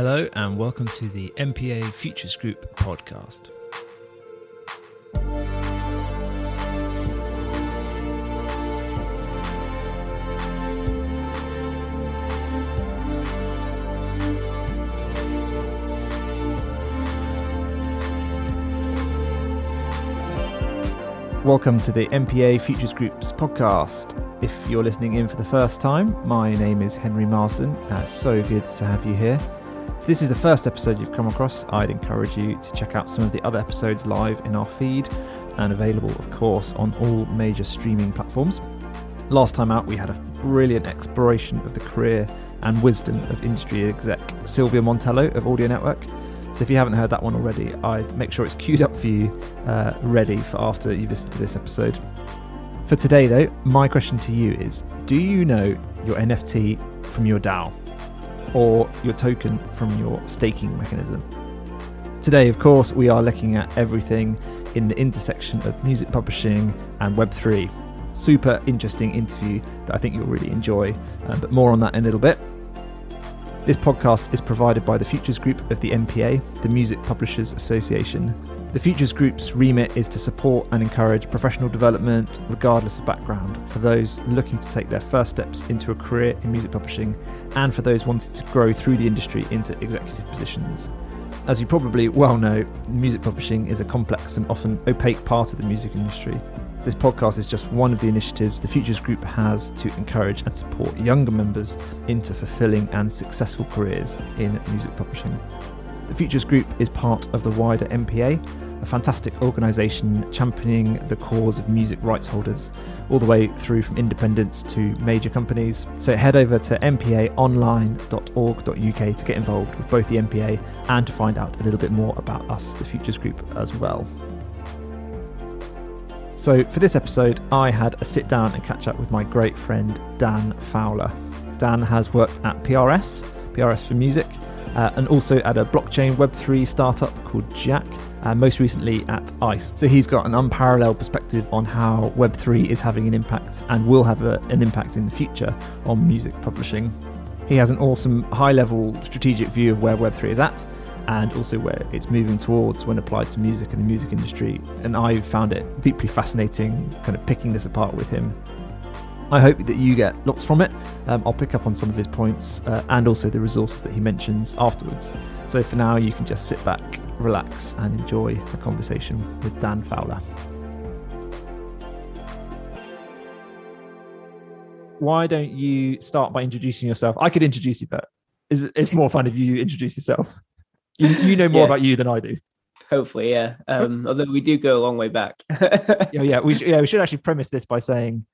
Hello, and welcome to the MPA Futures Group podcast. Welcome to the MPA Futures Group's podcast. If you're listening in for the first time, my name is Henry Marsden. Uh, so good to have you here. This is the first episode you've come across, I'd encourage you to check out some of the other episodes live in our feed and available, of course, on all major streaming platforms. Last time out, we had a brilliant exploration of the career and wisdom of industry exec Silvia Montello of Audio Network. So if you haven't heard that one already, I'd make sure it's queued up for you, uh, ready for after you listen to this episode. For today, though, my question to you is Do you know your NFT from your DAO or your token from your staking mechanism? Today, of course, we are looking at everything in the intersection of music publishing and Web3. Super interesting interview that I think you'll really enjoy, uh, but more on that in a little bit. This podcast is provided by the Futures Group of the MPA, the Music Publishers Association. The Futures Group's remit is to support and encourage professional development, regardless of background, for those looking to take their first steps into a career in music publishing and for those wanting to grow through the industry into executive positions. As you probably well know, music publishing is a complex and often opaque part of the music industry. This podcast is just one of the initiatives the Futures Group has to encourage and support younger members into fulfilling and successful careers in music publishing. The Futures Group is part of the wider MPA, a fantastic organisation championing the cause of music rights holders, all the way through from independents to major companies. So head over to mpaonline.org.uk to get involved with both the MPA and to find out a little bit more about us, the Futures Group, as well. So, for this episode, I had a sit down and catch up with my great friend Dan Fowler. Dan has worked at PRS, PRS for Music, uh, and also at a blockchain Web3 startup called JAAK, and uh, most recently at ICE. So he's got an unparalleled perspective on how Web3 is having an impact and will have a, an impact in the future on music publishing. He has an awesome high level strategic view of where Web3 is at and also where it's moving towards when applied to music and the music industry. And I found it deeply fascinating, kind of picking this apart with him. I hope that you get lots from it. Um, I'll pick up on some of his points uh, and also the resources that he mentions afterwards. So for now, you can just sit back, relax, and enjoy the conversation with Dan Fowler. Why don't you start by introducing yourself? I could introduce you, but it's, it's more fun if you introduce yourself. You, you know more yeah. about you than I do. Hopefully, yeah. Um, although we do go a long way back. yeah, yeah. We yeah we should actually premise this by saying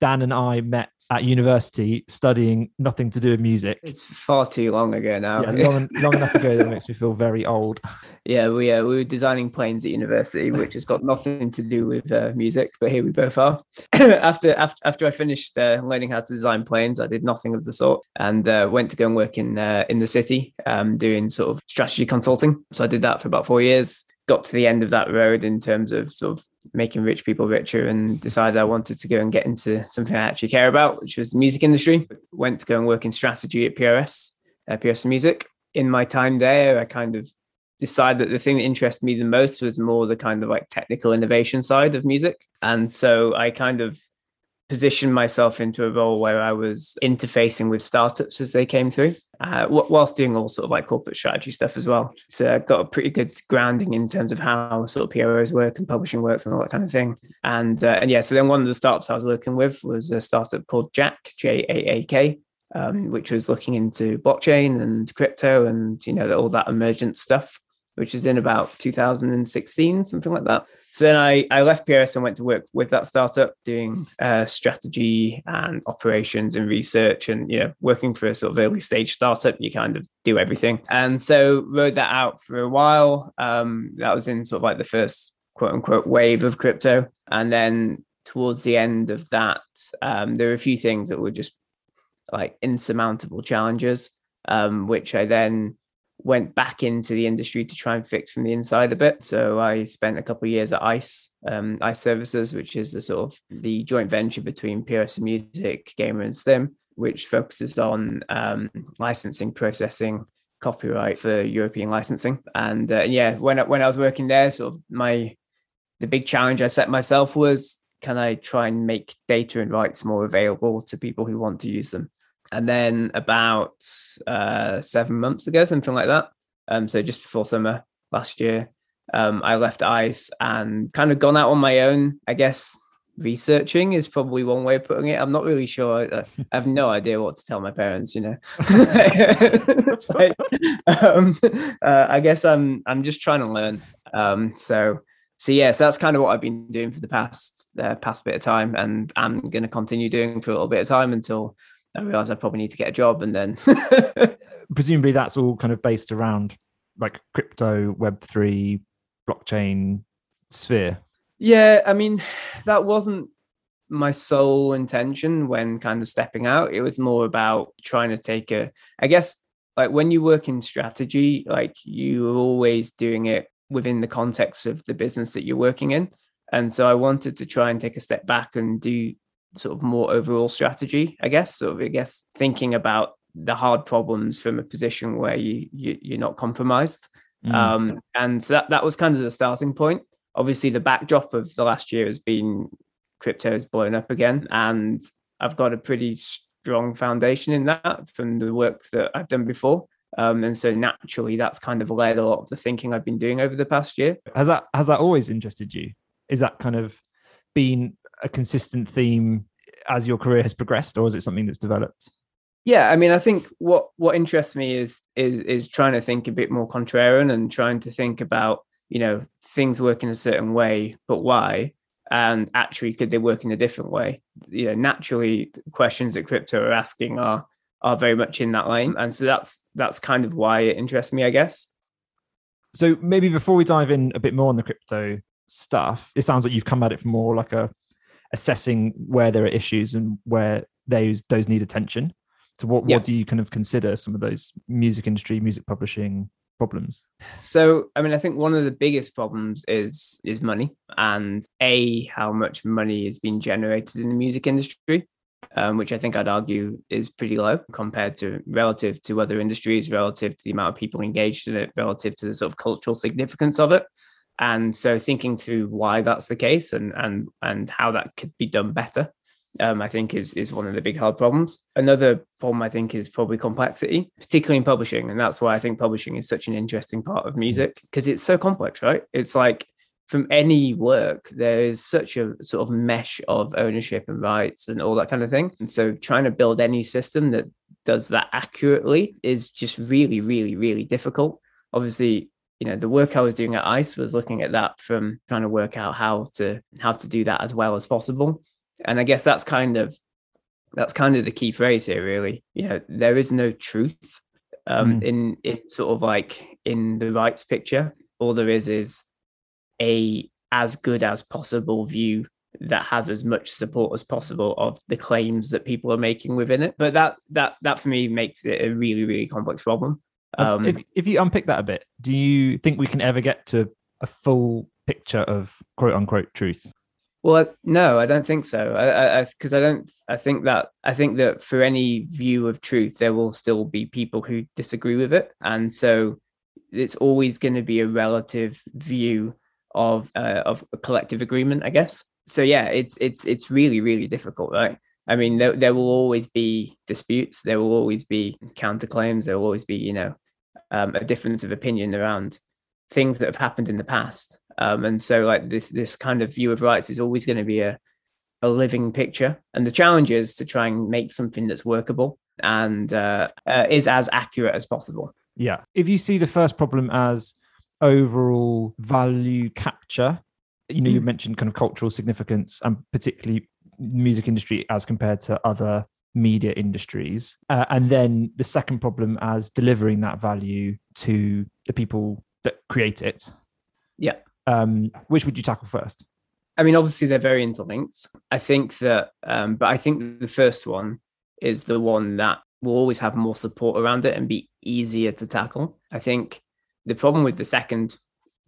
Dan and I met at university studying nothing to do with music. It's far too long ago now. Yeah, long, long enough ago that makes me feel very old. Yeah, we uh, we were designing planes at university, which has got nothing to do with uh, music, but here we both are. after after after I finished uh, learning how to design planes, I did nothing of the sort and uh, went to go and work in uh, in the city, um, doing sort of strategy consulting. So I did that for about four years got to the end of that road in terms of sort of making rich people richer and decided I wanted to go and get into something I actually care about, which was the music industry. Went to go and work in strategy at PRS, uh, PRS Music. In my time there, I kind of decided that the thing that interested me the most was more the kind of like technical innovation side of music. And so I kind of positioned myself into a role where I was interfacing with startups as they came through, uh, whilst doing all sort of like corporate strategy stuff as well. So I got a pretty good grounding in terms of how sort of PROs work and publishing works and all that kind of thing. And uh, and yeah, so then one of the startups I was working with was a startup called JAAK, J A A K. Um, which was looking into blockchain and crypto and you know all that emergent stuff which is in about 2016, something like that. So then I, I left PRS and went to work with that startup doing uh, strategy and operations and research and, you know, working for a sort of early stage startup, you kind of do everything. And so rode that out for a while. Um, that was in sort of like the first quote unquote wave of crypto. And then towards the end of that, um, there were a few things that were just like insurmountable challenges, um, which I then went back into the industry to try and fix from the inside a bit. So I spent a couple of years at ICE, um, ICE Services, which is the sort of the joint venture between PRS and Music, GEMA and Stim, which focuses on um, licensing, processing, copyright for European licensing. And uh, yeah, when I, when I was working there, sort of my the big challenge I set myself was can I try and make data and rights more available to people who want to use them? And then about uh, seven months ago, something like that. Um, so just before summer last year, um, I left ICE and kind of gone out on my own. I guess researching is probably one way of putting it. I'm not really sure. I have no idea what to tell my parents. You know, like, um, uh, I guess I'm I'm just trying to learn. Um, so so yes, yeah, so that's kind of what I've been doing for the past uh, past bit of time, and I'm going to continue doing for a little bit of time until I realize I probably need to get a job, and then presumably that's all kind of based around like crypto, Web three, blockchain sphere. Yeah, I mean, that wasn't my sole intention when kind of stepping out. It was more about trying to take a, I guess, like when you work in strategy, like you're always doing it within the context of the business that you're working in. And so I wanted to try and take a step back and do sort of more overall strategy, I guess. Sort of, I guess, thinking about the hard problems from a position where you, you are not compromised. Mm. Um, and so that that was kind of the starting point. Obviously, the backdrop of the last year has been crypto has blown up again, and I've got a pretty strong foundation in that from the work that I've done before. Um, and so naturally, that's kind of led a lot of the thinking I've been doing over the past year. Has that has that always interested you? Is that kind of been a consistent theme as your career has progressed, or is it something that's developed? Yeah, I mean, I think what what interests me is is is trying to think a bit more contrarian and trying to think about you know things work in a certain way, but why? And actually, could they work in a different way? You know, naturally, questions that crypto are asking are are very much in that lane, and so that's that's kind of why it interests me, I guess. So maybe before we dive in a bit more on the crypto stuff, it sounds like you've come at it from more like a assessing where there are issues and where those those need attention. So what, yeah. what do you kind of consider some of those music industry, music publishing problems? So I mean I think one of the biggest problems is is money and a how much money is being generated in the music industry. Um, which I think I'd argue is pretty low compared to relative to other industries, relative to the amount of people engaged in it, relative to the sort of cultural significance of it. And so thinking through why that's the case and and and how that could be done better, um, I think is is one of the big hard problems. Another problem I think is probably complexity, particularly in publishing, and that's why I think publishing is such an interesting part of music because it's so complex, right? It's like from any work, there is such a sort of mesh of ownership and rights and all that kind of thing. And so trying to build any system that does that accurately is just really, really, really difficult. Obviously, you know the work i was doing at ice was looking at that from trying to work out how to how to do that as well as possible. And i guess that's kind of that's kind of the key phrase here really. You know there is no truth um mm. in in sort of like in the rights picture. All there is is a as good as possible view that has as much support as possible of the claims that people are making within it. But that that that for me makes it a really really complex problem um, if, if you unpick that a bit, do you think we can ever get to a full picture of quote unquote truth? Well, no, I don't think so. I because I, I, I, don't. I think that I think that for any view of truth, there will still be people who disagree with it, and so it's always going to be a relative view of uh, of a collective agreement, I guess. So yeah, it's it's it's really really difficult, right? I mean, there, there will always be disputes. There will always be counterclaims. There will always be, you know, um, a difference of opinion around things that have happened in the past. Um, and so, like this, this kind of view of rights is always going to be a, a living picture. And the challenge is to try and make something that's workable and uh, uh, is as accurate as possible. Yeah. If you see the first problem as overall value capture, you know, you mm. mentioned kind of cultural significance and particularly music industry as compared to other media industries. Uh, and then the second problem as delivering that value to the people that create it. Yeah. Um which would you tackle first? I mean obviously they're very interlinked. I think that um but i think the first one is the one that will always have more support around it and be easier to tackle. I think the problem with the second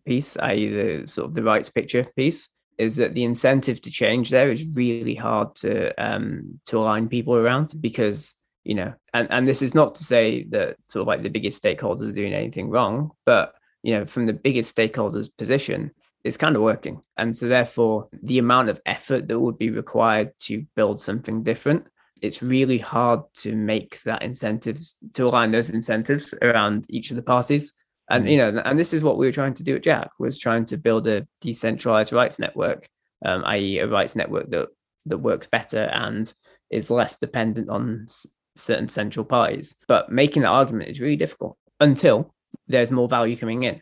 piece i.e the sort of the rights picture piece is that the incentive to change there is really hard to um, to align people around because you know, and, and this is not to say that sort of like the biggest stakeholders are doing anything wrong, but you know, from the biggest stakeholders position, it's kind of working. And so therefore the amount of effort that would be required to build something different, it's really hard to make that incentives to align those incentives around each of the parties. And you know, and this is what we were trying to do at JAAK was trying to build a decentralized rights network, um, i.e., a rights network that that works better and is less dependent on s- certain central parties. But making that argument is really difficult until there's more value coming in.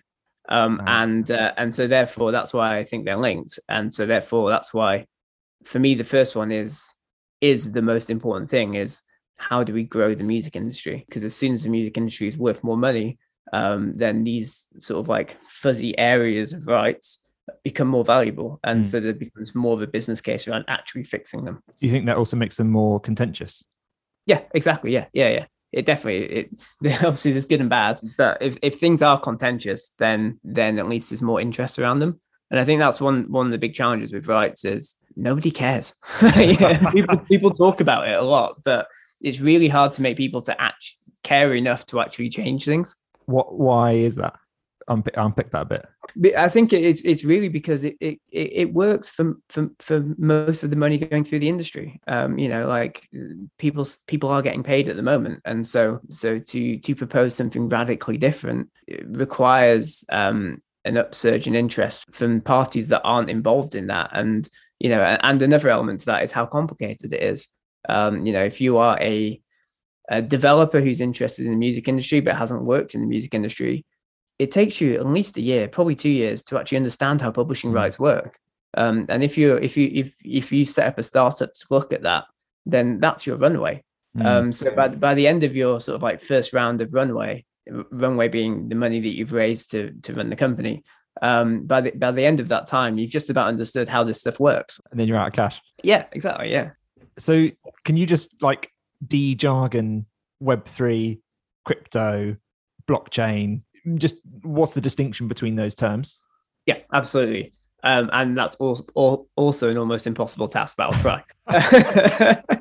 Um, and uh, and so therefore that's why I think they're linked. And so therefore that's why for me the first one is is the most important thing is how do we grow the music industry? Because as soon as the music industry is worth more money, um, then these sort of like fuzzy areas of rights become more valuable. And Mm. so there becomes more of a business case around actually fixing them. Do you think that also makes them more contentious? Yeah, exactly. Yeah, yeah, yeah. It definitely it obviously there's good and bad, but if, if things are contentious, then then at least there's more interest around them. And I think that's one one of the big challenges with rights is nobody cares. yeah, people people talk about it a lot, but it's really hard to make people to act care enough to actually change things. What? Why is that? Unpick, unpick that a bit. I think it's it's really because it it, it works for, for for most of the money going through the industry. Um, you know, like people people are getting paid at the moment, and so so to to propose something radically different requires um an upsurge in interest from parties that aren't involved in that, and you know, and another element to that is how complicated it is. Um, you know, if you are a a developer who's interested in the music industry but hasn't worked in the music industry, it takes you at least a year, probably two years, to actually understand how publishing Mm. rights work. Um, and if you if you if if you set up a startup to look at that, then that's your runway. Mm. Um, so by by the end of your sort of like first round of runway, runway being the money that you've raised to to run the company, um, by the by the end of that time, you've just about understood how this stuff works. and then you're out of cash. Yeah, exactly. Yeah. So can you just like de jargon Web three, crypto, blockchain? Just what's the distinction between those terms? Yeah, absolutely. Um, and that's also, also an almost impossible task, but I'll try.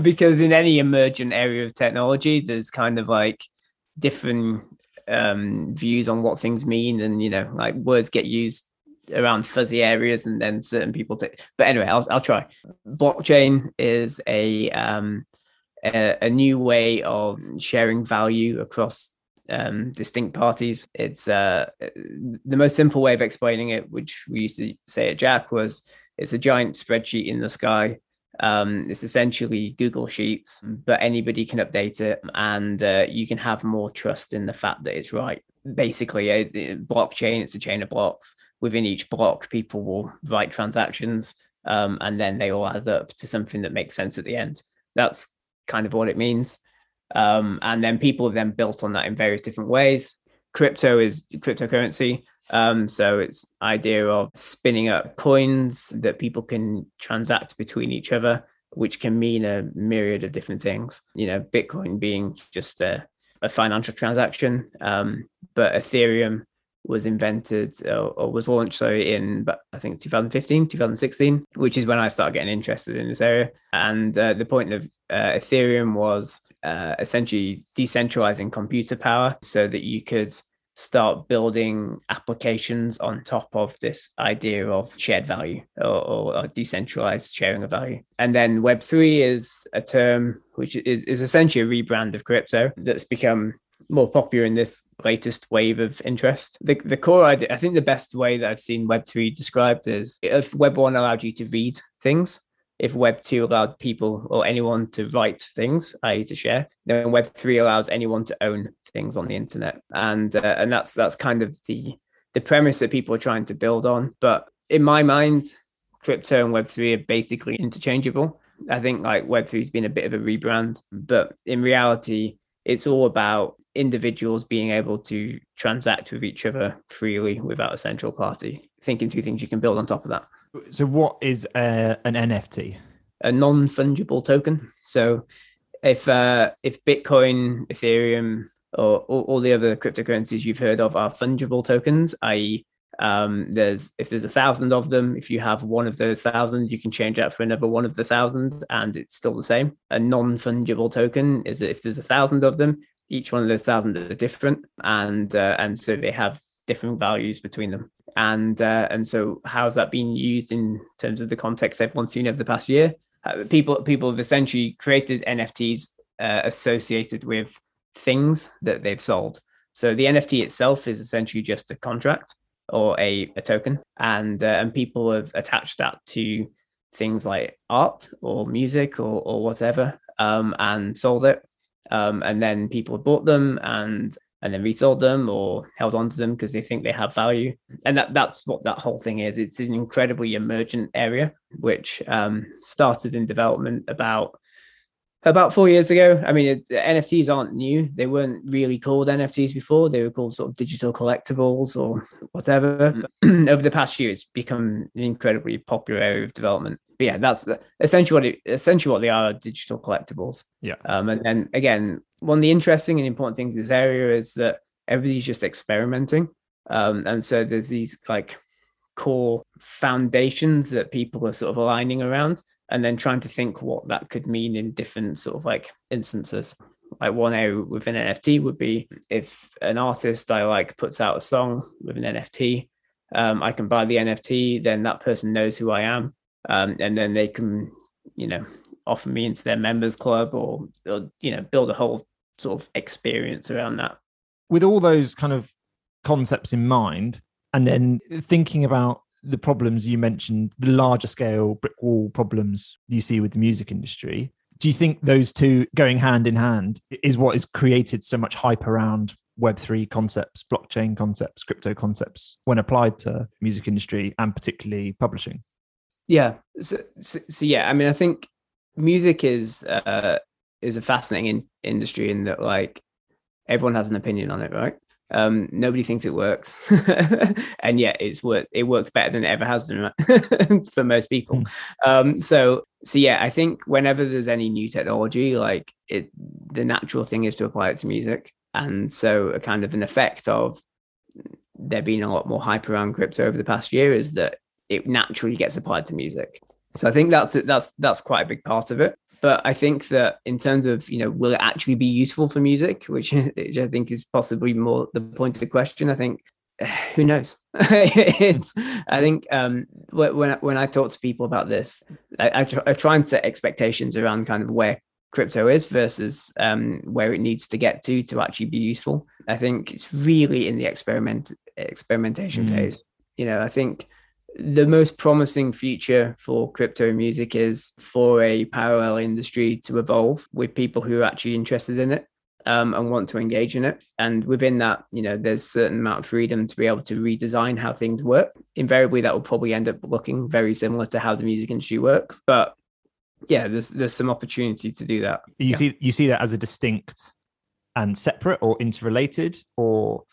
Because in any emergent area of technology, there's kind of like different um, views on what things mean, and you know, like words get used around fuzzy areas, and then certain people take. But anyway, I'll I'll try. Blockchain is a um, a, a new way of sharing value across um, distinct parties. It's uh, the most simple way of explaining it, which we used to say at JAAK, was it's a giant spreadsheet in the sky. Um, it's essentially Google Sheets, but anybody can update it, and uh, you can have more trust in the fact that it's right. Basically, a, a blockchain it's a chain of blocks. Within each block, people will write transactions, um, and then they all add up to something that makes sense at the end. That's kind of what it means. Um, and then people have then built on that in various different ways. Crypto is cryptocurrency. Um, so it's idea of spinning up coins that people can transact between each other, which can mean a myriad of different things. You know, Bitcoin being just a, a financial transaction, um, but Ethereum was invented or, or was launched so in i think 2015 2016 which is when i started getting interested in this area. And uh, the point of uh, ethereum was uh, essentially decentralizing computer power so that you could start building applications on top of this idea of shared value or, or, or decentralized sharing of value. And then Web3 is a term which is, is essentially a rebrand of crypto that's become more popular in this latest wave of interest. The, the core idea, I think the best way that I've seen Web3 described is if Web1 allowed you to read things, if Web 2 allowed people or anyone to write things, i.e., to share, then Web 3 allows anyone to own things on the internet. And uh, and that's that's kind of the the premise that people are trying to build on. But in my mind, crypto and Web 3 are basically interchangeable. I think like Web 3 has been a bit of a rebrand, but in reality, it's all about individuals being able to transact with each other freely without a central party, thinking through things you can build on top of that So what is uh, an NFT? a non-fungible token. So if uh, if Bitcoin, Ethereum, or all, the other cryptocurrencies you've heard of are fungible tokens, i.e., Um, there's if there's a thousand of them, if you have one of those thousand, you can change that for another one of the thousand, and it's still the same. A non-fungible token is if there's a thousand of them, each one of those thousand are different, and uh, and so they have different values between them. And uh, and so how's that been used in terms of the context everyone's seen over the past year? Uh, people people have essentially created NFTs uh, associated with things that they've sold. So the NFT itself is essentially just a contract or a, a token, and uh, and people have attached that to things like art or music or or whatever, um, and sold it. Um, and then people bought them and and then resold them or held on to them because they think they have value. And that that's what that whole thing is. It's an incredibly emergent area which um, started in development about about four years ago. I mean, it, NFTs aren't new. They weren't really called NFTs before. They were called sort of digital collectibles or whatever. Mm. over the past year, it's become an incredibly popular area of development. But yeah, that's essentially what it, essentially what they are digital collectibles. Yeah. Um, and then again, one of the interesting and important things in this area is that everybody's just experimenting. Um, and so there's these like core foundations that people are sort of aligning around and then trying to think what that could mean in different sort of like instances. Like one area within nft would be if an artist i like puts out a song with an nft um, i can buy the nft then that person knows who i am um, and then they can you know offer me into their members club or, or you know build a whole sort of experience around that. With all those kind of concepts in mind and then thinking about the problems you mentioned, the larger scale brick wall problems you see with the music industry. Do you think those two going hand in hand is what has created so much hype around Web3 concepts, blockchain concepts, crypto concepts when applied to music industry and particularly publishing? Yeah. So, so, so yeah, I mean, I think music is uh, is a fascinating in- industry in that like everyone has an opinion on it, right? Um, nobody thinks it works, and yet it's work. It works better than it ever has done for most people. Hmm. Um, so, so yeah, I think whenever there's any new technology, like it, the natural thing is to apply it to music, and so a kind of an effect of there being a lot more hype around crypto over the past year is that it naturally gets applied to music. So I think that's that's that's quite a big part of it but I think that in terms of you know, will it actually be useful for music, which, which I think is possibly more the point of the question. I think who knows? it's I think um, when when I talk to people about this, I, I, try, I, try and set expectations around kind of where crypto is versus um, where it needs to get to to actually be useful. I think it's really in the experiment experimentation mm. phase. You know, I think the most promising future for crypto music is for a parallel industry to evolve with people who are actually interested in it um, and want to engage in it. And within that, you know, there's a certain amount of freedom to be able to redesign how things work. Invariably, that will probably end up looking very similar to how the music industry works. But yeah, there's there's some opportunity to do that. You yeah. see you see that as a distinct and separate or interrelated or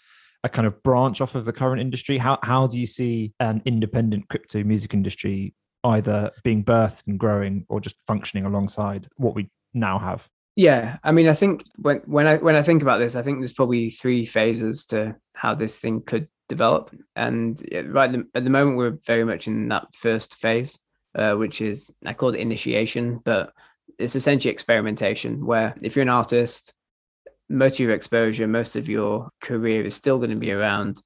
a kind of branch off of the current industry? How how do you see an independent crypto music industry either being birthed and growing or just functioning alongside what we now have? Yeah, I mean, I think when when I when I think about this, I think there's probably three phases to how this thing could develop. And right at the moment, we're very much in that first phase, uh, which is I call it initiation, but it's essentially experimentation. Where if you're an artist, most of your exposure, most of your career is still going to be around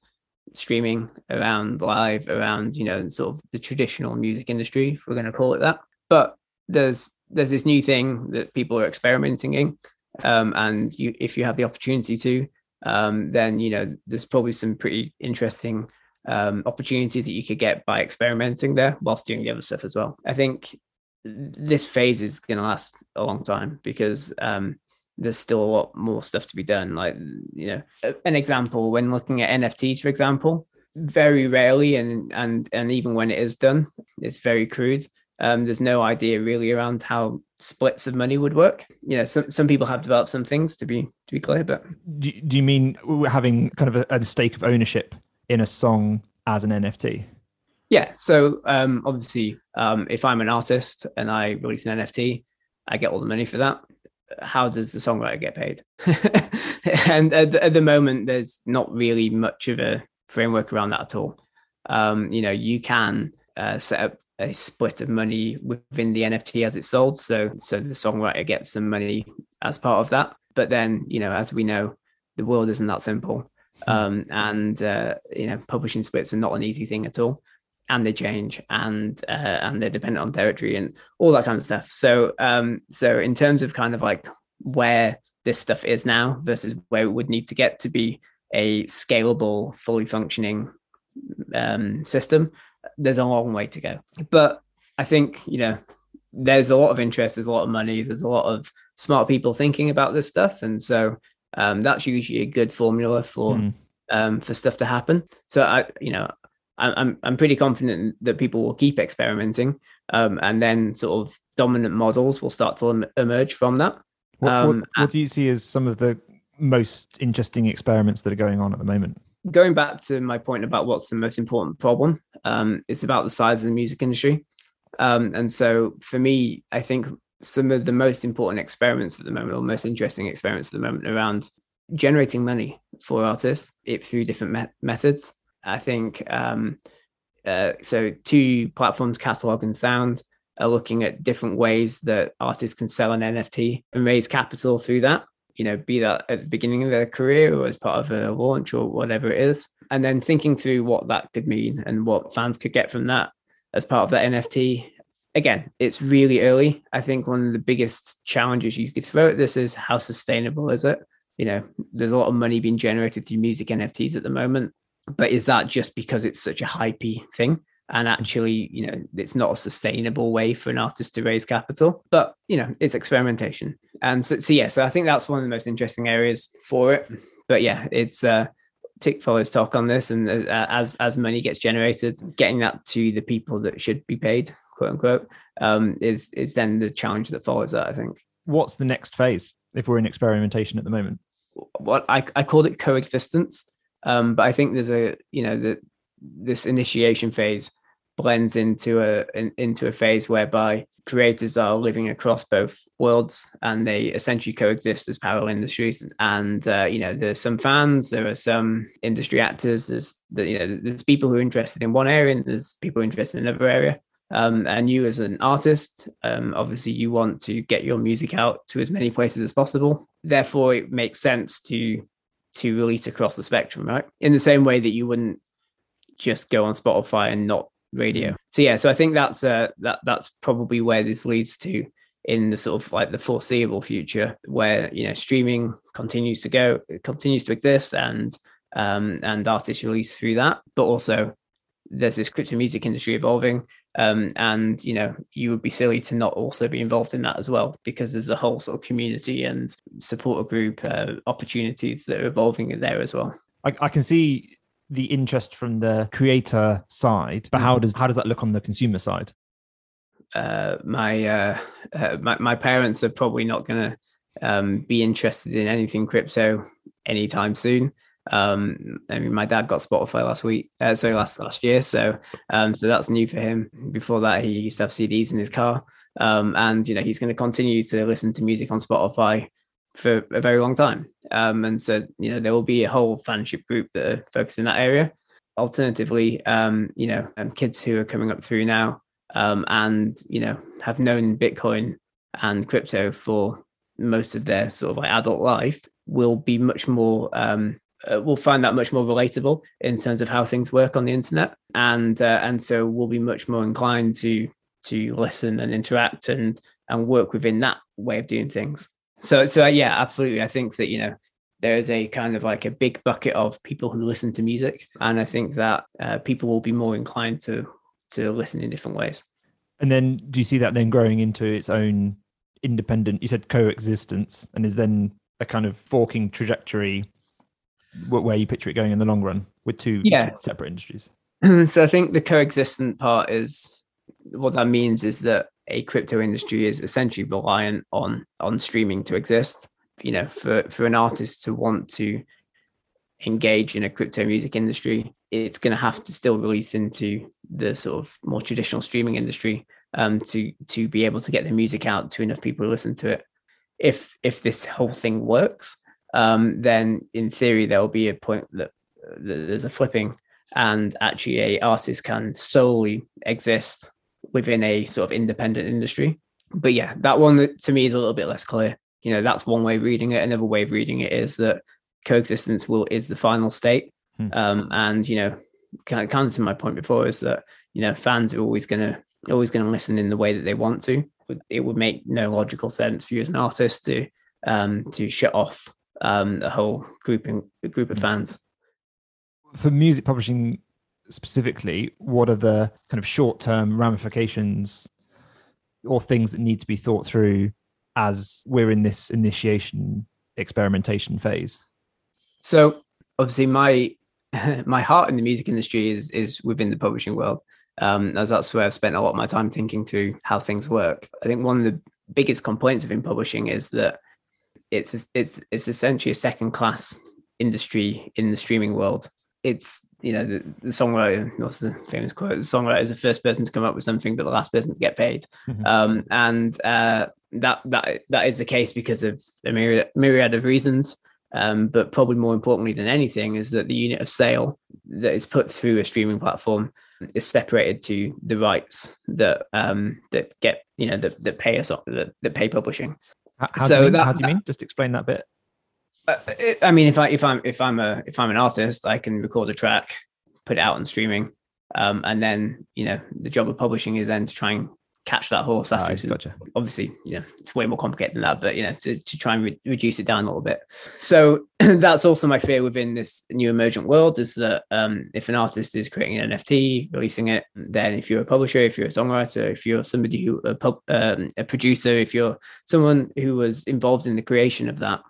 streaming, around live, around you know sort of the traditional music industry, if we're going to call it that. But there's there's this new thing that people are experimenting in, um, and you if you have the opportunity to, um, then you know there's probably some pretty interesting um, opportunities that you could get by experimenting there whilst doing the other stuff as well. I think this phase is going to last a long time because um, there's still a lot more stuff to be done. Like, you know, an example when looking at NFTs, for example, very rarely, and and and even when it is done, it's very crude. Um, there's no idea really around how splits of money would work. You know, some some people have developed some things to be to be clear, but do, do you mean we're having kind of a, a stake of ownership in a song as an NFT? Yeah. So um, obviously, um, if I'm an artist and I release an NFT, I get all the money for that how does the songwriter get paid? and at the, at the, moment, there's not really much of a framework around that at all. um, you know, you can uh, set up a split of money within the NFT as it's sold. So so the songwriter gets some money as part of that. But then, you know, as we know, the world isn't that simple. Hmm. Um, and uh, you know, publishing splits are not an easy thing at all. And they change and uh, and they're dependent on territory and all that kind of stuff. So um, so in terms of kind of like where this stuff is now versus where it would need to get to be a scalable, fully functioning um, system, there's a long way to go. But I think, you know, there's a lot of interest, there's a lot of money, there's a lot of smart people thinking about this stuff. And so um, that's usually a good formula for mm. um, for stuff to happen. So I, you know, I'm I'm pretty confident that people will keep experimenting, um, and then sort of dominant models will start to emerge from that. What, what, um, what do you see as some of the most interesting experiments that are going on at the moment? Going back to my point about what's the most important problem, um, it's about the size of the music industry. Um, and so for me, I think some of the most important experiments at the moment, or most interesting experiments at the moment around generating money for artists it through different me- methods. I think um, uh, so. Two platforms, Catalog and Sound, are looking at different ways that artists can sell an NFT and raise capital through that you know, be that at the beginning of their career or as part of a launch or whatever it is. And then thinking through what that could mean and what fans could get from that as part of that NFT. Again, it's really early. I think one of the biggest challenges you could throw at this is how sustainable is it? You know, there's a lot of money being generated through music NFTs at the moment, but is that just because it's such a hypey thing? and actually you know it's not a sustainable way for an artist to raise capital but you know it's experimentation. And so, so yeah so i think that's one of the most interesting areas for it. But yeah it's uh tick follows talk on this and uh, as as money gets generated getting that to the people that should be paid quote unquote um is is then the challenge that follows that i think. What's the next phase if we're in experimentation at the moment? What i, I called it coexistence um but i think there's a you know that this initiation phase blends into a in, into a phase whereby creators are living across both worlds and they essentially coexist as parallel industries. And uh, you know there's some fans there are some industry actors there's the, you know there's people who are interested in one area and there's people interested in another area. Um, and you as an artist um, obviously you want to get your music out to as many places as possible. Therefore it makes sense to to release across the spectrum right in the same way that you wouldn't just go on spotify and not radio. So yeah, so I think that's uh that that's probably where this leads to in the sort of like the foreseeable future, where you know streaming continues to go, continues to exist, and um and artists release through that, but also there's this crypto music industry evolving. Um, and you know you would be silly to not also be involved in that as well because there's a whole sort of community and supporter group uh, opportunities that are evolving in there as well I, I can see the interest from the creator side, but how mm. does how does that look on the consumer side? Uh, my, uh, uh, my my parents are probably not going to um, be interested in anything crypto anytime soon. Um, I mean, my dad got Spotify last week, uh, sorry, last last year, so um, so that's new for him. Before that, he used to have CDs in his car, um, and you know he's going to continue to listen to music on Spotify for a very long time. Um, and so, you know, there will be a whole fanship group that are focused in that area. Alternatively, um, you know, um, kids who are coming up through now um, and, you know, have known Bitcoin and crypto for most of their sort of like adult life will be much more, um, uh, will find that much more relatable in terms of how things work on the internet. And, uh, and so we'll be much more inclined to, to listen and interact and, and work within that way of doing things. So, so yeah, absolutely. I think that you know there is a kind of like a big bucket of people who listen to music, and I think that uh, people will be more inclined to to listen in different ways. And then, do you see that then growing into its own independent? You said coexistence, and is then a kind of forking trajectory where you picture it going in the long run with two yeah. separate industries. So I think the coexistent part is what that means is that a crypto industry is essentially reliant on on streaming to exist. You know, for for an artist to want to engage in a crypto music industry, it's going to have to still release into the sort of more traditional streaming industry um, to to be able to get the music out to enough people to listen to it. If if this whole thing works, um, then in theory there will be a point that, that there's a flipping and actually a artist can solely exist within a sort of independent industry. But yeah, that one to me is a little bit less clear. You know, that's one way of reading it. Another way of reading it is that coexistence will is the final state. Hmm. Um, and you know, kind of, kind of to my point before is that you know fans are always going to always going to listen in the way that they want to. It would make no logical sense for you as an artist to um, to shut off um, a whole group a group of hmm. fans. For music publishing specifically, what are the kind of short term ramifications or things that need to be thought through as we're in this initiation experimentation phase? So obviously my my heart in the music industry is is within the publishing world. Um, as that's where I've spent a lot of my time thinking through how things work. I think one of the biggest complaints of in publishing is that it's it's it's essentially a second class industry in the streaming world. It's you know the, the songwriter, what's the famous quote? The songwriter is the first person to come up with something, but the last person to get paid. Mm-hmm. Um, and uh, that that that is the case because of a myriad myriad of reasons. Um, but probably more importantly than anything is that the unit of sale that is put through a streaming platform is separated to the rights that um, that get you know that, that pay us that, that pay publishing. How, so do you mean? That, how do you mean? Just explain that bit. Uh, I mean, if I if I'm if I'm a if I'm an artist, I can record a track, put it out on streaming, um, and then you know the job of publishing is then to try and catch that horse after. Oh, gotcha. Obviously, yeah, it's way more complicated than that, but you know, to, to try and re- reduce it down a little bit. So that's also my fear within this new emergent world is that um, if an artist is creating an NFT, releasing it, then if you're a publisher, if you're a songwriter, if you're somebody who a, pub, um, a producer, if you're someone who was involved in the creation of that,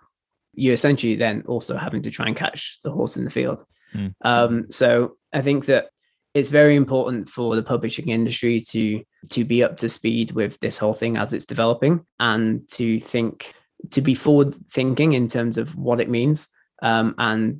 you're essentially then also having to try and catch the horse in the field. Mm. Um, so I think that it's very important for the publishing industry to to be up to speed with this whole thing as it's developing and to think to be forward thinking in terms of what it means um, and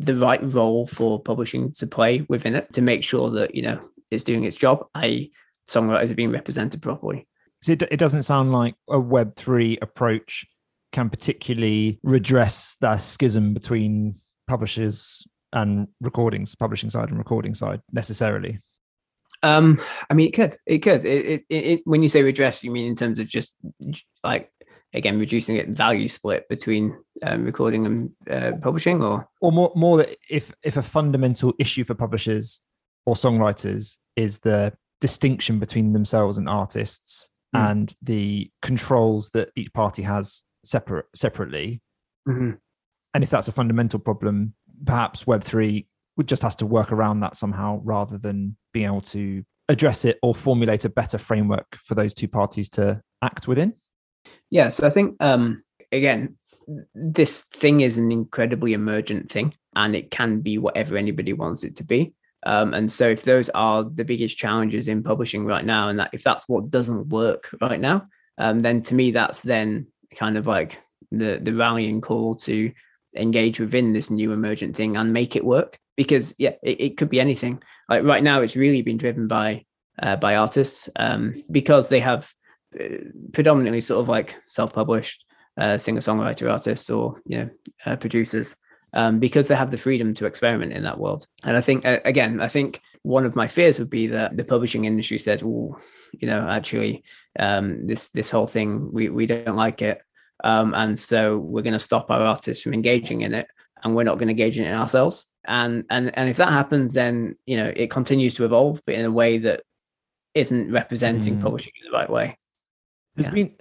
the right role for publishing to play within it to make sure that you know it's doing its job i songwriters are being represented properly. So it, it doesn't sound like a web3 approach can particularly redress that schism between publishers and recordings, publishing side and recording side necessarily? Um, I mean, it could, it could. It, it, it, when you say redress, you mean in terms of just like again reducing it value split between um, recording and uh, publishing, or or more more that if if a fundamental issue for publishers or songwriters is the distinction between themselves and artists mm. and the controls that each party has separate separately, mm-hmm. and if that's a fundamental problem, perhaps Web3 would just has to work around that somehow rather than being able to address it or formulate a better framework for those two parties to act within? Yeah, so I think, um, again, this thing is an incredibly emergent thing and it can be whatever anybody wants it to be. Um, and so if those are the biggest challenges in publishing right now, and that if that's what doesn't work right now, um, then to me that's then kind of like the the rallying call to engage within this new emergent thing and make it work because yeah it, it could be anything. Like right now it's really been driven by uh, by artists um, because they have uh, predominantly sort of like self-published uh, singer-songwriter artists or you know uh, producers um, because they have the freedom to experiment in that world. And i think uh, again i think one of my fears would be that the publishing industry said well you know actually um, this this whole thing we, we don't like it um, and so we're going to stop our artists from engaging in it and we're not going to engage in it ourselves. And, and, and if that happens, then, you know, it continues to evolve, but in a way that isn't representing mm. publishing in the right way. There's yeah. been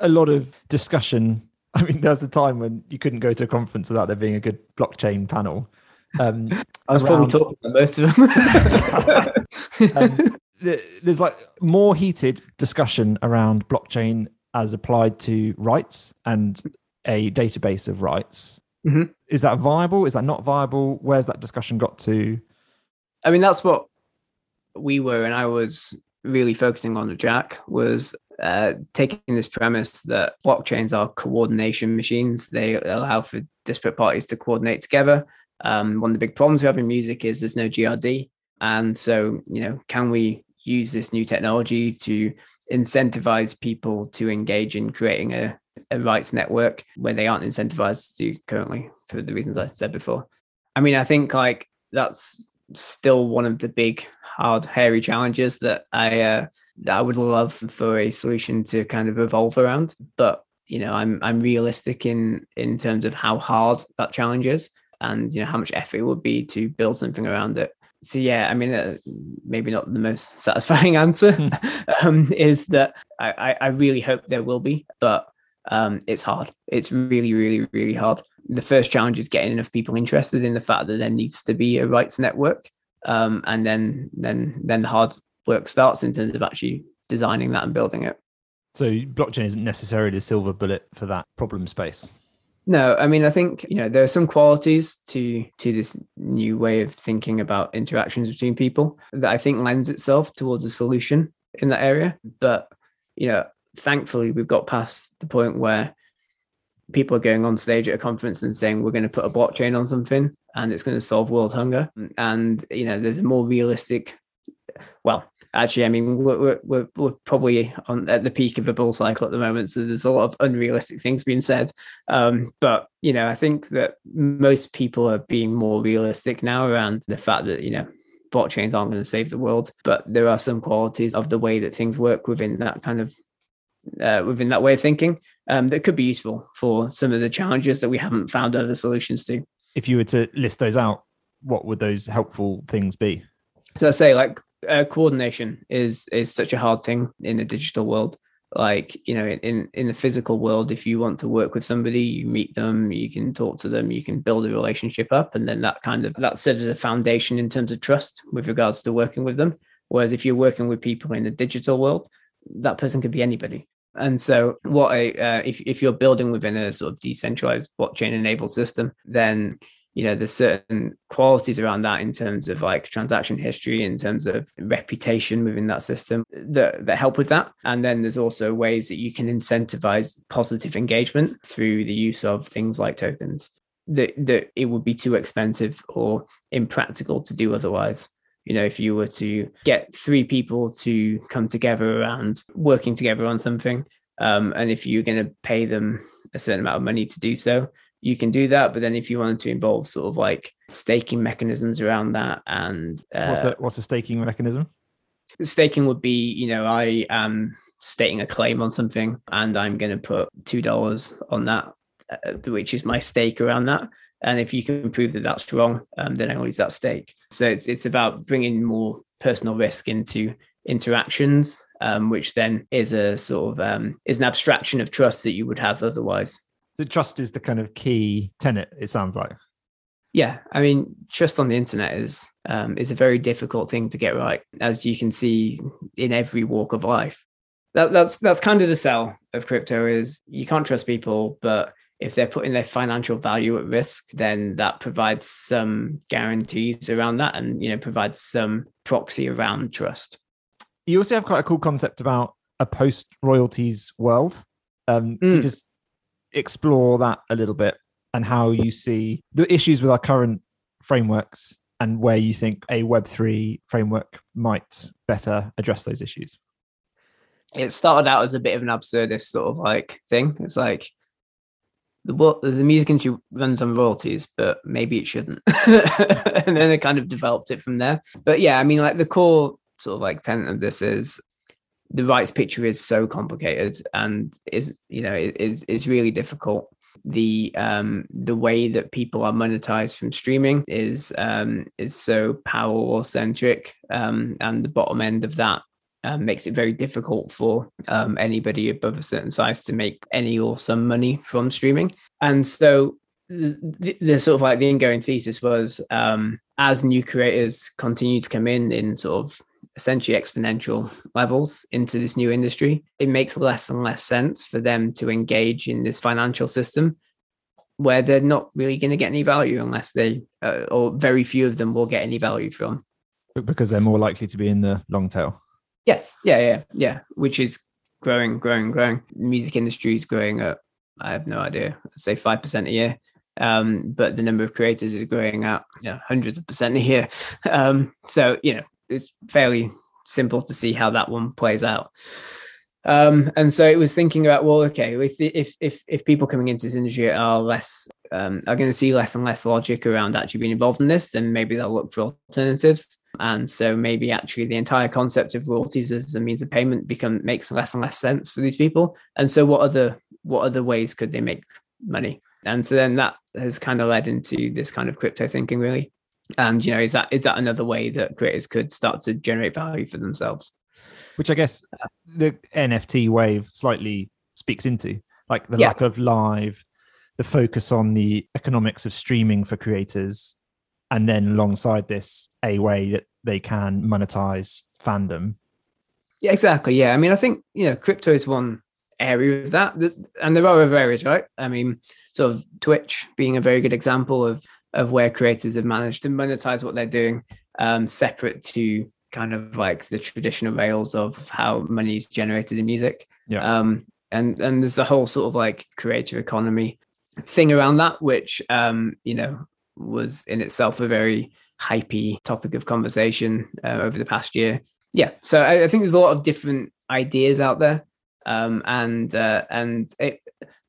a lot of discussion. I mean, there's a time when you couldn't go to a conference without there being a good blockchain panel. Um, I was around... probably talking about most of them. um, there's like more heated discussion around blockchain as applied to rights and a database of rights. Mm-hmm. Is that viable? Is that not viable? Where's that discussion got to? I mean, that's what we were, and I was really focusing on the JAAK was uh, taking this premise that blockchains are coordination machines. They allow for disparate parties to coordinate together. Um, one of the big problems we have in music is there's no GRD, and so you know, can we use this new technology to incentivize people to engage in creating a, a rights network where they aren't incentivized to currently for the reasons I said before. I mean, I think like that's still one of the big, hard, hairy challenges that I uh, that I would love for a solution to kind of evolve around. But you know, I'm I'm realistic in in terms of how hard that challenge is, and you know how much effort it would be to build something around it. So yeah, I mean, uh, maybe not the most satisfying answer hmm. um, is that I, I really hope there will be, but um, it's hard. It's really, really, really hard. The first challenge is getting enough people interested in the fact that there needs to be a rights network, um, and then then then the hard work starts in terms of actually designing that and building it. So blockchain isn't necessarily a silver bullet for that problem space. No, I mean I think you know there are some qualities to to this new way of thinking about interactions between people that I think lends itself towards a solution in that area. But you know, thankfully we've got past the point where people are going on stage at a conference and saying we're going to put a blockchain on something and it's going to solve world hunger and you know there's a more realistic well actually i mean we're, we're, we're probably on at the peak of a bull cycle at the moment so there's a lot of unrealistic things being said um, but you know i think that most people are being more realistic now around the fact that you know blockchains aren't going to save the world but there are some qualities of the way that things work within that kind of uh, within that way of thinking um, that could be useful for some of the challenges that we haven't found other solutions to. If you were to list those out, what would those helpful things be? So I say like uh, coordination is is such a hard thing in the digital world. Like you know, in in the physical world, if you want to work with somebody, you meet them, you can talk to them, you can build a relationship up, and then that kind of that serves as a foundation in terms of trust with regards to working with them. Whereas if you're working with people in the digital world, that person could be anybody. And so, what a uh, if if you're building within a sort of decentralized blockchain enabled system, then you know there's certain qualities around that in terms of like transaction history, in terms of reputation within that system that that help with that. And then there's also ways that you can incentivize positive engagement through the use of things like tokens. That that it would be too expensive or impractical to do otherwise you know if you were to get three people to come together around working together on something um, and if you're going to pay them a certain amount of money to do so you can do that but then if you wanted to involve sort of like staking mechanisms around that and uh, what's a what's a staking mechanism staking would be you know i am stating a claim on something and i'm going to put two dollars on that uh, which is my stake around that and if you can prove that that's wrong, um, then I lose that stake. So it's it's about bringing more personal risk into interactions, um, which then is a sort of um, is an abstraction of trust that you would have otherwise. So trust is the kind of key tenet. It sounds like. Yeah, I mean, trust on the internet is um, is a very difficult thing to get right, as you can see in every walk of life. That, that's that's kind of the sell of crypto is you can't trust people, but if they're putting their financial value at risk, then that provides some guarantees around that and you know provides some proxy around trust. You also have quite a cool concept about a post royalties world. Um, mm. you just explore that a little bit and how you see the issues with our current frameworks and where you think a Web3 framework might better address those issues? It started out as a bit of an absurdist sort of like thing. It's like the the music industry runs on royalties, but maybe it shouldn't. and then they kind of developed it from there. But yeah, I mean, like the core sort of like tenet of this is the rights picture is so complicated and is you know is it's really difficult. The um the way that people are monetized from streaming is um is so power centric um and the bottom end of that um, makes it very difficult for um, anybody above a certain size to make any or some money from streaming. And so the, the, the sort of like the ingoing thesis was um, as new creators continue to come in in sort of essentially exponential levels into this new industry, it makes less and less sense for them to engage in this financial system where they're not really going to get any value unless they, uh, or very few of them will get any value from. Because they're more likely to be in the long tail. Yeah, yeah, yeah, yeah. Which is growing, growing, growing. The music industry is growing at I have no idea. Let's say five percent a year. Um, but the number of creators is growing at you know, hundreds of percent a year. Um, so you know it's fairly simple to see how that one plays out. Um, and so it was thinking about, well, okay, if if if if people coming into this industry are less um, are going to see less and less logic around actually being involved in this, then maybe they'll look for alternatives. And so maybe actually the entire concept of royalties as a means of payment become makes less and less sense for these people. And so what other what other ways could they make money? And so then that has kind of led into this kind of crypto thinking, really. And you know, is that is that another way that creators could start to generate value for themselves? Which I guess the NFT wave slightly speaks into, like the Yeah. lack of live, the focus on the economics of streaming for creators, and then alongside this, a way that they can monetize fandom. Yeah, exactly. Yeah. I mean, I think, you know, crypto is one area of that. And there are other areas, right? I mean, sort of Twitch being a very good example of of where creators have managed to monetize what they're doing, um, separate to kind of like the traditional rails of how money is generated in music. Yeah. Um, and and there's the whole sort of like creator economy thing around that, which um, you know, was in itself a very hypey topic of conversation uh, over the past year yeah so I, I think there's a lot of different ideas out there um and uh and it,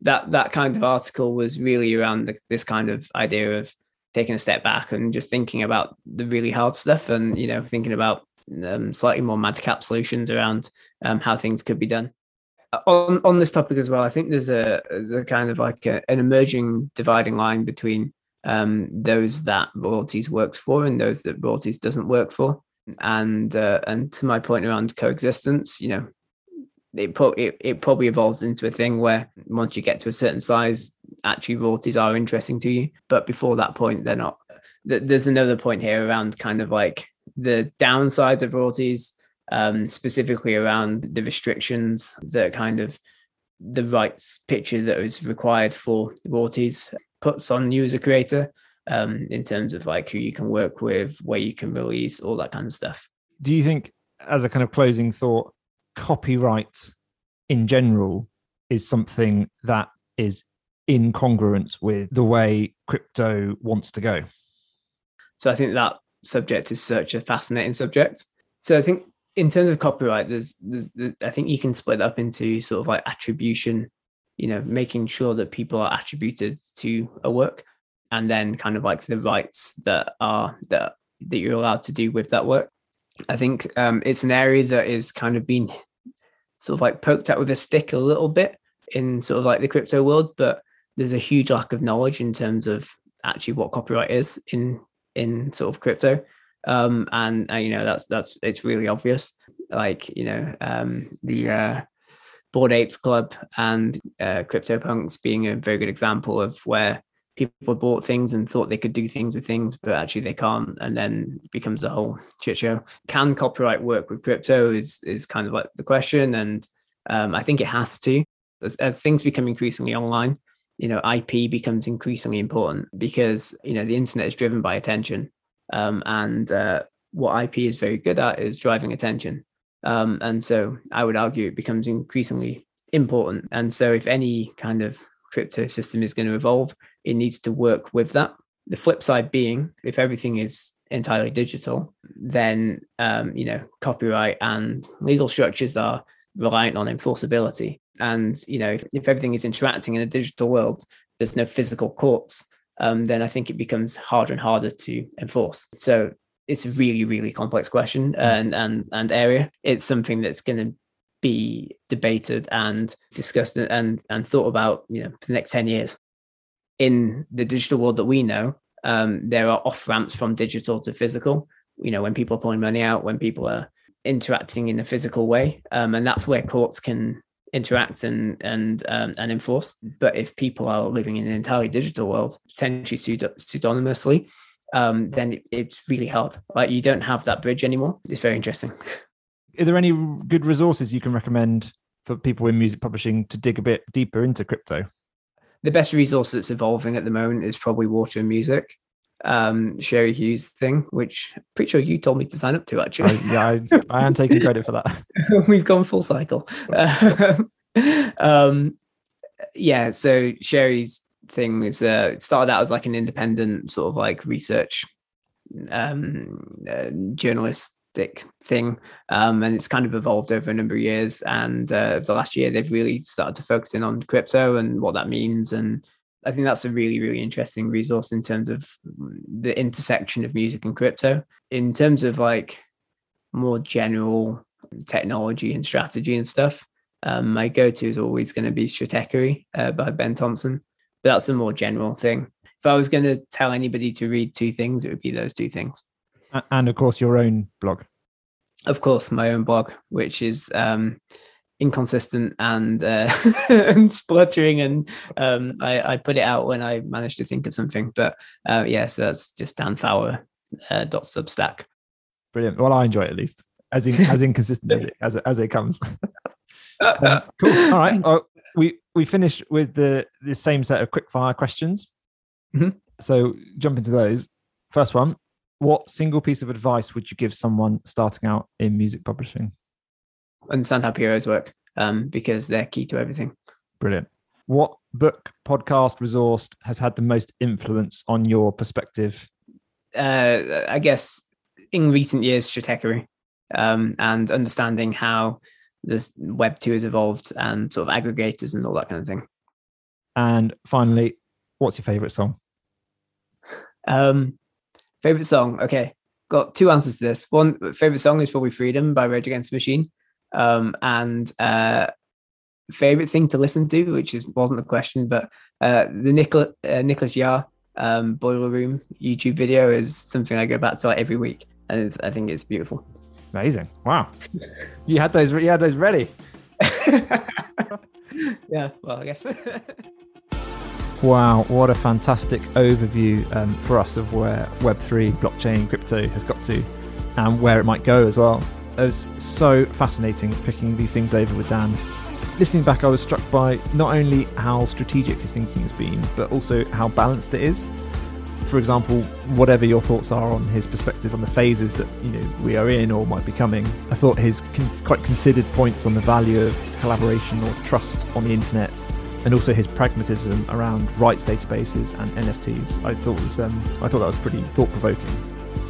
that that kind of article was really around the, this kind of idea of taking a step back and just thinking about the really hard stuff and you know thinking about um, slightly more madcap solutions around um, how things could be done. Uh, on on this topic as well i think there's a there's a kind of like a, an emerging dividing line between um those that royalties works for and those that royalties doesn't work for. And uh, and to my point around coexistence, you know, it, it it probably evolves into a thing where once you get to a certain size, actually royalties are interesting to you, but before that point, they're not. There's another point here around kind of like the downsides of royalties, um, specifically around the restrictions that kind of the rights picture that is required for royalties puts on you as a creator um, in terms of like who you can work with, where you can release, all that kind of stuff. Do you think, as a kind of closing thought, copyright in general is something that is incongruent with the way crypto wants to go? So I think that subject is such a fascinating subject. So I think in terms of copyright, there's the, the, I think you can split up into sort of like attribution, you know, making sure that people are attributed to a work, and then kind of like the rights that are that that you're allowed to do with that work. I think um, it's an area that is kind of been sort of like poked at with a stick a little bit in sort of like the crypto world, but there's a huge lack of knowledge in terms of actually what copyright is in in sort of crypto. Um, and, and you know that's that's it's really obvious. Like you know um, the uh, Bored Apes Club and uh, CryptoPunks being a very good example of where people bought things and thought they could do things with things, but actually they can't, and then it becomes a whole shit show. Can copyright work with crypto? Is is kind of like the question, and um, I think it has to. As, as things become increasingly online, you know, IP becomes increasingly important because you know the internet is driven by attention, um, and uh, what IP is very good at is driving attention. Um, and so I would argue it becomes increasingly important. And so if any kind of crypto system is going to evolve, it needs to work with that. The flip side being, if everything is entirely digital, then um, you know copyright and legal structures are reliant on enforceability. And you know if, if everything is interacting in a digital world, there's no physical courts. Um, then I think it becomes harder and harder to enforce. So it's a really, really complex question and and and area. It's something that's going to be debated and discussed and and thought about, you know, for the next ten years. In the digital world that we know, um, there are off ramps from digital to physical. You know, when people are pulling money out, when people are interacting in a physical way, um, and that's where courts can interact and and um, and enforce. But if people are living in an entirely digital world, potentially pseudo- pseudonymously, um, then it, it's really hard. Like you don't have that bridge anymore. It's very interesting. Are there any good resources you can recommend for people in music publishing to dig a bit deeper into crypto? The best resource that's evolving at the moment is probably Water and Music, um, Cherie Hu's thing, which I'm pretty sure you told me to sign up to actually. I, yeah, I, I am taking credit for that. We've gone full cycle. um, yeah, so Cherie's thing is uh, started out as like an independent sort of like research um, uh, journalist thing, um, and it's kind of evolved over a number of years. And uh, the last year, they've really started to focus in on crypto and what that means. And I think that's a really, really interesting resource in terms of the intersection of music and crypto. In terms of like more general technology and strategy and stuff, um, my go-to is always going to be Stratechery uh, by Ben Thompson. But that's a more general thing. If I was going to tell anybody to read two things, it would be those two things. And of course, your own blog. Of course, my own blog, which is um, inconsistent and uh, and spluttering, and um, I, I, put it out when I managed to think of something. But uh, yeah, so that's just Dan Fowler uh, dot Substack. Brilliant. Well, I enjoy it at least, as in, as inconsistent as it as it, as it comes. um, cool. All right. Well, we we finish with the the same set of quick fire questions. Mm-hmm. So jump into those. First one: What single piece of advice would you give someone starting out in music publishing? Understand how PROs work, um, because they're key to everything. Brilliant. What book, podcast, resource has had the most influence on your perspective? Uh, I guess in recent years, Stratechery, um, and understanding how this Web two has evolved and sort of aggregators and all that kind of thing. And finally, what's your favorite song? Um, favorite song. Okay, got two answers to this. One favorite song is probably "Freedom" by Rage Against the Machine, um, and uh, favorite thing to listen to, which is wasn't the question, but uh, the Nicolas uh, Nicolas Jaar um, Boiler Room YouTube video is something I go back to like every week, and I think it's beautiful. Amazing! Wow, you had those. You had those ready. yeah. Well, I guess. Wow, what a fantastic overview um, for us of where Web3, blockchain, crypto has got to and where it might go as well. It was so fascinating picking these things over with Dan. Listening back, I was struck by not only how strategic his thinking has been, but also how balanced it is. For example, whatever your thoughts are on his perspective on the phases that you know we are in or might be coming, I thought his con- quite considered points on the value of collaboration or trust on the internet and also his pragmatism around rights databases and NFTs. I thought was um, I thought that was pretty thought provoking,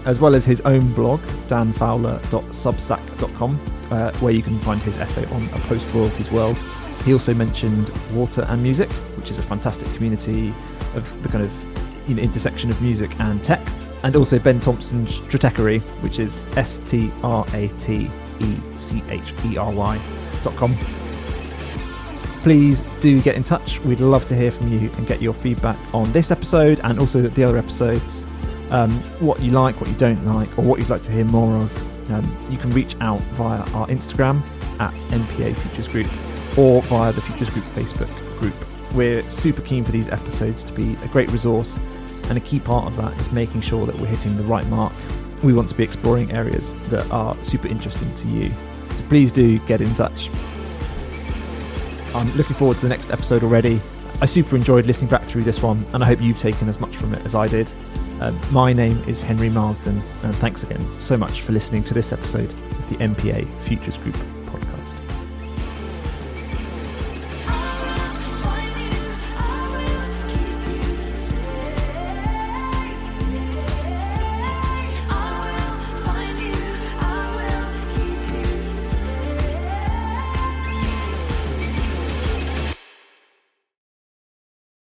as well as his own blog danfowler.substack.com, uh, where you can find his essay on a post royalties world. He also mentioned water and music, which is a fantastic community of the kind of you know, intersection of music and tech, and also Ben Thompson's Stratechery, which is S T R A T E C H E R Y dot com please do get in touch. We'd love to hear from you and get your feedback on this episode and also the other episodes. Um, what you like, what you don't like, or what you'd like to hear more of. Um, you can reach out via our Instagram at MPA Futures Group or via the Futures Group Facebook group. We're super keen for these episodes to be a great resource, and a key part of that is making sure that we're hitting the right mark. We want to be exploring areas that are super interesting to you. So please do get in touch. I'm looking forward to the next episode already. I super enjoyed listening back through this one, and I hope you've taken as much from it as I did. Uh, my name is Henry Marsden, and thanks again so much for listening to this episode of the MPA Futures Group